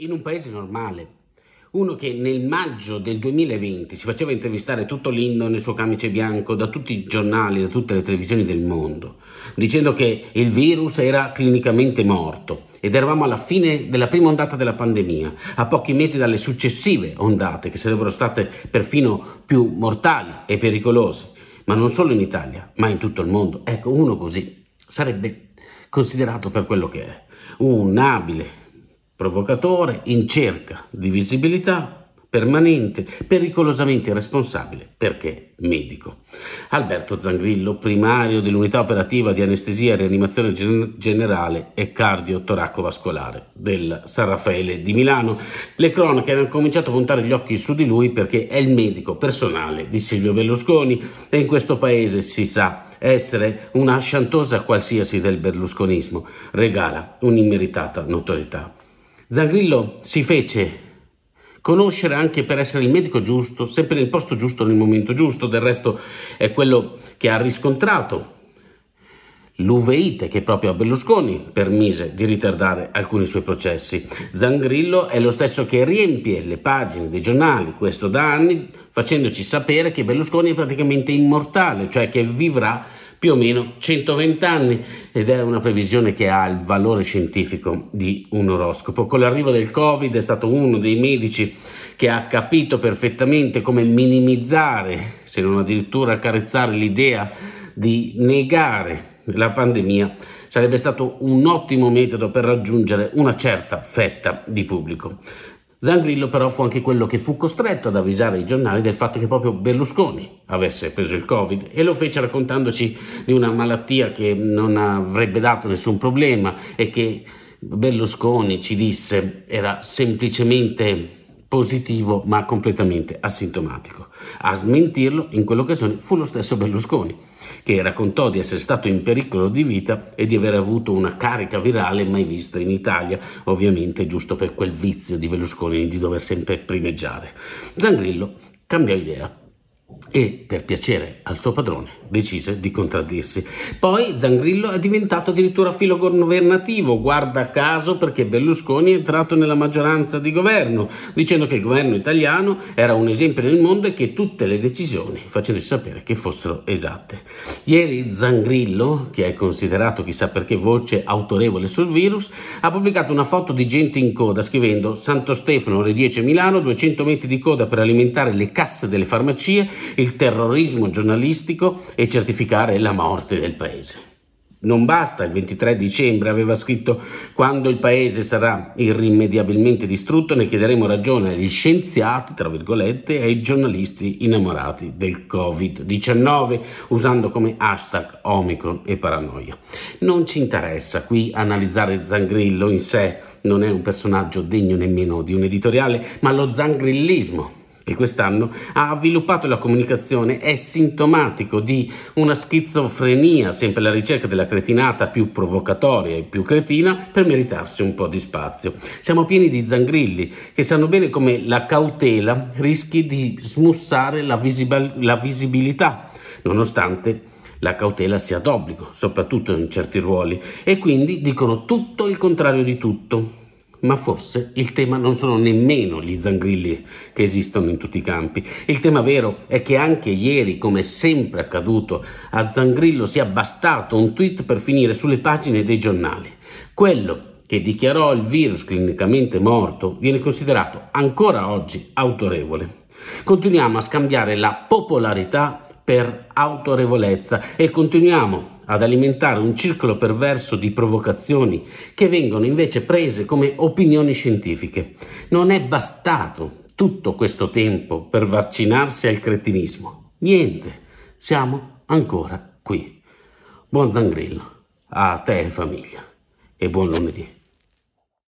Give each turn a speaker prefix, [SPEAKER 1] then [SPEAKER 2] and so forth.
[SPEAKER 1] in un paese normale, uno che nel maggio del 2020 si faceva intervistare tutto l'inno nel suo camice bianco da tutti i giornali, da tutte le televisioni del mondo, dicendo che il virus era clinicamente morto ed eravamo alla fine della prima ondata della pandemia, a pochi mesi dalle successive ondate che sarebbero state perfino più mortali e pericolose, ma non solo in Italia, ma in tutto il mondo. Ecco, uno così sarebbe considerato per quello che è, un abile provocatore in cerca di visibilità permanente, pericolosamente irresponsabile perché medico. Alberto Zangrillo, primario dell'unità operativa di anestesia e rianimazione generale e cardio-toracovascolare del San Raffaele di Milano. Le cronache hanno cominciato a puntare gli occhi su di lui perché è il medico personale di Silvio Berlusconi e in questo paese si sa essere una sciantosa qualsiasi del berlusconismo regala un'immeritata notorietà. Zangrillo si fece conoscere anche per essere il medico giusto, sempre nel posto giusto, nel momento giusto, del resto è quello che ha riscontrato l'uveite che proprio a Berlusconi permise di ritardare alcuni suoi processi. Zangrillo è lo stesso che riempie le pagine dei giornali, questo da anni, facendoci sapere che Berlusconi è praticamente immortale, cioè che vivrà più o meno 120 anni ed è una previsione che ha il valore scientifico di un oroscopo. Con l'arrivo del Covid è stato uno dei medici che ha capito perfettamente come minimizzare, se non addirittura accarezzare l'idea di negare la pandemia sarebbe stato un ottimo metodo per raggiungere una certa fetta di pubblico. Zangrillo però fu anche quello che fu costretto ad avvisare i giornali del fatto che proprio Berlusconi avesse preso il Covid e lo fece raccontandoci di una malattia che non avrebbe dato nessun problema e che Berlusconi ci disse era semplicemente positivo ma completamente asintomatico. A smentirlo in quell'occasione fu lo stesso Berlusconi, che raccontò di essere stato in pericolo di vita e di aver avuto una carica virale mai vista in Italia, ovviamente giusto per quel vizio di Berlusconi di dover sempre primeggiare. Zangrillo cambiò idea e, per piacere al suo padrone, decise di contraddirsi. Poi Zangrillo è diventato addirittura filo governativo, guarda caso perché Berlusconi è entrato nella maggioranza di governo, dicendo che il governo italiano era un esempio nel mondo e che tutte le decisioni facendoci sapere che fossero esatte. Ieri Zangrillo, che è considerato chissà perché voce autorevole sul virus, ha pubblicato una foto di gente in coda scrivendo Santo Stefano, ore 10 a Milano, 200 metri di coda per alimentare le casse delle farmacie il terrorismo giornalistico e certificare la morte del paese. Non basta, il 23 dicembre aveva scritto quando il paese sarà irrimediabilmente distrutto ne chiederemo ragione agli scienziati, tra virgolette, e ai giornalisti innamorati del Covid-19, usando come hashtag Omicron e paranoia. Non ci interessa qui analizzare Zangrillo in sé, non è un personaggio degno nemmeno di un editoriale, ma lo zangrillismo che quest'anno ha sviluppato la comunicazione è sintomatico di una schizofrenia, sempre alla ricerca della cretinata più provocatoria e più cretina per meritarsi un po' di spazio. Siamo pieni di zangrilli che sanno bene come la cautela rischi di smussare la, visib- la visibilità, nonostante la cautela sia d'obbligo, soprattutto in certi ruoli, e quindi dicono tutto il contrario di tutto ma forse il tema non sono nemmeno gli zangrilli che esistono in tutti i campi. Il tema vero è che anche ieri, come sempre accaduto, a Zangrillo sia bastato un tweet per finire sulle pagine dei giornali. Quello che dichiarò il virus clinicamente morto viene considerato ancora oggi autorevole. Continuiamo a scambiare la popolarità per autorevolezza e continuiamo ad alimentare un circolo perverso di provocazioni che vengono invece prese come opinioni scientifiche. Non è bastato tutto questo tempo per vaccinarsi al cretinismo. Niente, siamo ancora qui. Buon Zangrillo, a te e famiglia e buon lunedì.